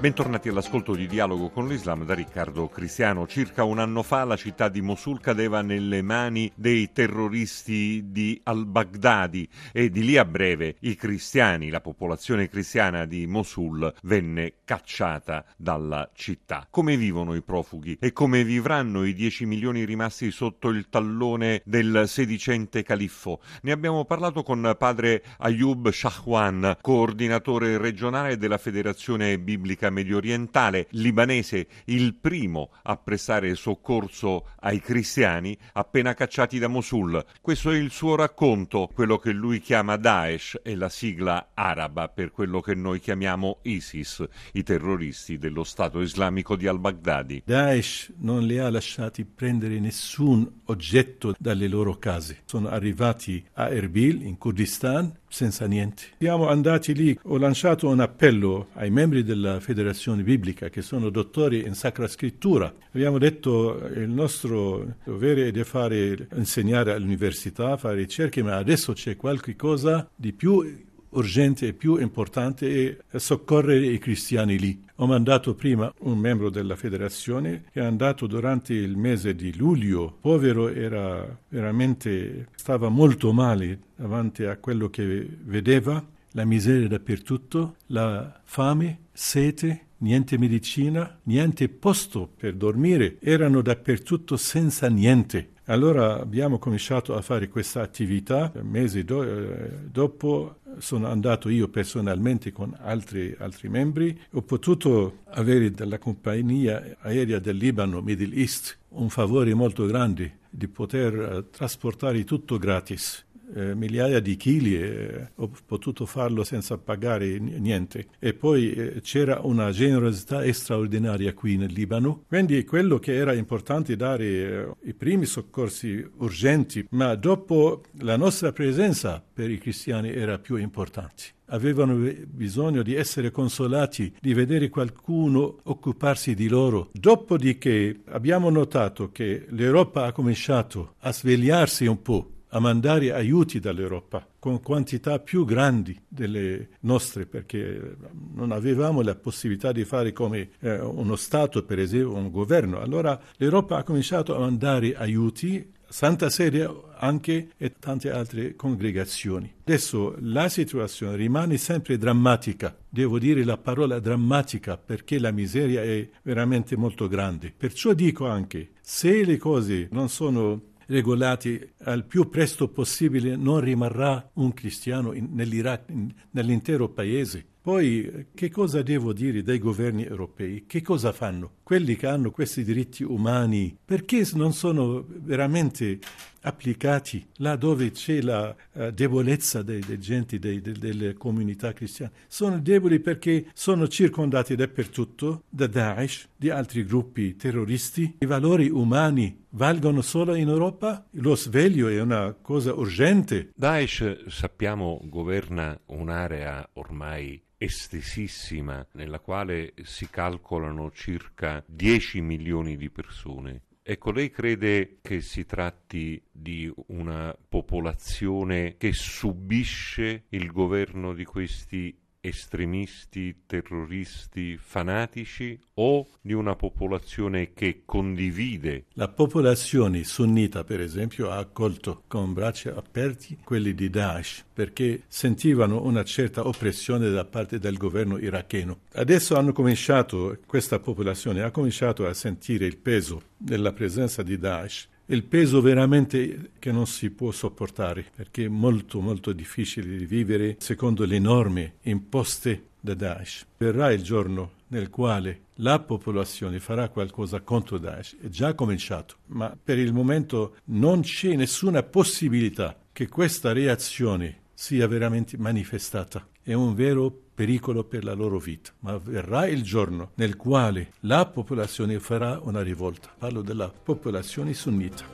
Bentornati all'ascolto di Dialogo con l'Islam da Riccardo Cristiano. Circa un anno fa la città di Mosul cadeva nelle mani dei terroristi di al-Baghdadi e di lì a breve i cristiani, la popolazione cristiana di Mosul venne cacciata dalla città. Come vivono i profughi e come vivranno i 10 milioni rimasti sotto il tallone del sedicente califfo? Ne abbiamo parlato con padre Ayub Shahwan, coordinatore regionale della Federazione Biblica Medio orientale, libanese, il primo a prestare soccorso ai cristiani appena cacciati da Mosul. Questo è il suo racconto, quello che lui chiama Daesh e la sigla araba per quello che noi chiamiamo ISIS, i terroristi dello Stato islamico di al-Baghdadi. Daesh non li ha lasciati prendere nessun oggetto dalle loro case. Sono arrivati a Erbil, in Kurdistan, senza niente. Siamo andati lì, ho lanciato un appello ai membri della Federazione Biblica che sono dottori in Sacra Scrittura. Abbiamo detto che il nostro dovere è di fare, insegnare all'università, fare ricerche, ma adesso c'è qualcosa di più urgente e più importante è soccorrere i cristiani lì. Ho mandato prima un membro della federazione che è andato durante il mese di luglio. Povero era veramente, stava molto male davanti a quello che vedeva, la miseria dappertutto, la fame, sete, niente medicina, niente posto per dormire, erano dappertutto senza niente. Allora abbiamo cominciato a fare questa attività, mesi do, eh, dopo sono andato io personalmente con altri, altri membri, ho potuto avere dalla compagnia aerea del Libano, Middle East, un favore molto grande di poter eh, trasportare tutto gratis eh, migliaia di chili e ho potuto farlo senza pagare niente. E poi eh, c'era una generosità straordinaria qui nel Libano. Quindi quello che era importante dare eh, i primi soccorsi urgenti, ma dopo la nostra presenza per i cristiani era più importante avevano bisogno di essere consolati, di vedere qualcuno occuparsi di loro. Dopodiché abbiamo notato che l'Europa ha cominciato a svegliarsi un po' a mandare aiuti dall'Europa con quantità più grandi delle nostre, perché non avevamo la possibilità di fare come eh, uno Stato, per esempio, un governo. Allora l'Europa ha cominciato a mandare aiuti Santa Sede anche e tante altre congregazioni. Adesso la situazione rimane sempre drammatica, devo dire la parola drammatica perché la miseria è veramente molto grande. Perciò dico anche, se le cose non sono regolati al più presto possibile non rimarrà un cristiano in, nell'Iraq, in, nell'intero paese. Poi che cosa devo dire dei governi europei? Che cosa fanno? Quelli che hanno questi diritti umani, perché non sono veramente applicati là dove c'è la uh, debolezza dei, dei genti, dei, de, delle comunità cristiane? Sono deboli perché sono circondati dappertutto da Daesh, di altri gruppi terroristi. I valori umani valgono solo in Europa? Lo sveglio è una cosa urgente. Daesh, sappiamo, governa un'area ormai estesissima nella quale si calcolano circa 10 milioni di persone. Ecco, lei crede che si tratti di una popolazione che subisce il governo di questi estremisti, terroristi, fanatici o di una popolazione che condivide? La popolazione sunnita, per esempio, ha accolto con braccia aperti quelli di Daesh perché sentivano una certa oppressione da parte del governo iracheno. Adesso hanno cominciato, questa popolazione ha cominciato a sentire il peso della presenza di Daesh il peso veramente che non si può sopportare, perché è molto molto difficile di vivere secondo le norme imposte da Daesh. Verrà il giorno nel quale la popolazione farà qualcosa contro Daesh, è già cominciato, ma per il momento non c'è nessuna possibilità che questa reazione sia veramente manifestata. È un vero pericolo per la loro vita, ma verrà il giorno nel quale la popolazione farà una rivolta. Parlo della popolazione sunnita.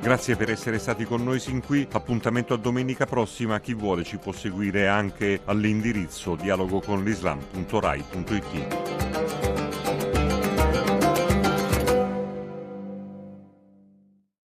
Grazie per essere stati con noi sin qui. Appuntamento a domenica prossima. Chi vuole ci può seguire anche all'indirizzo dialogoconlislam.rai.it.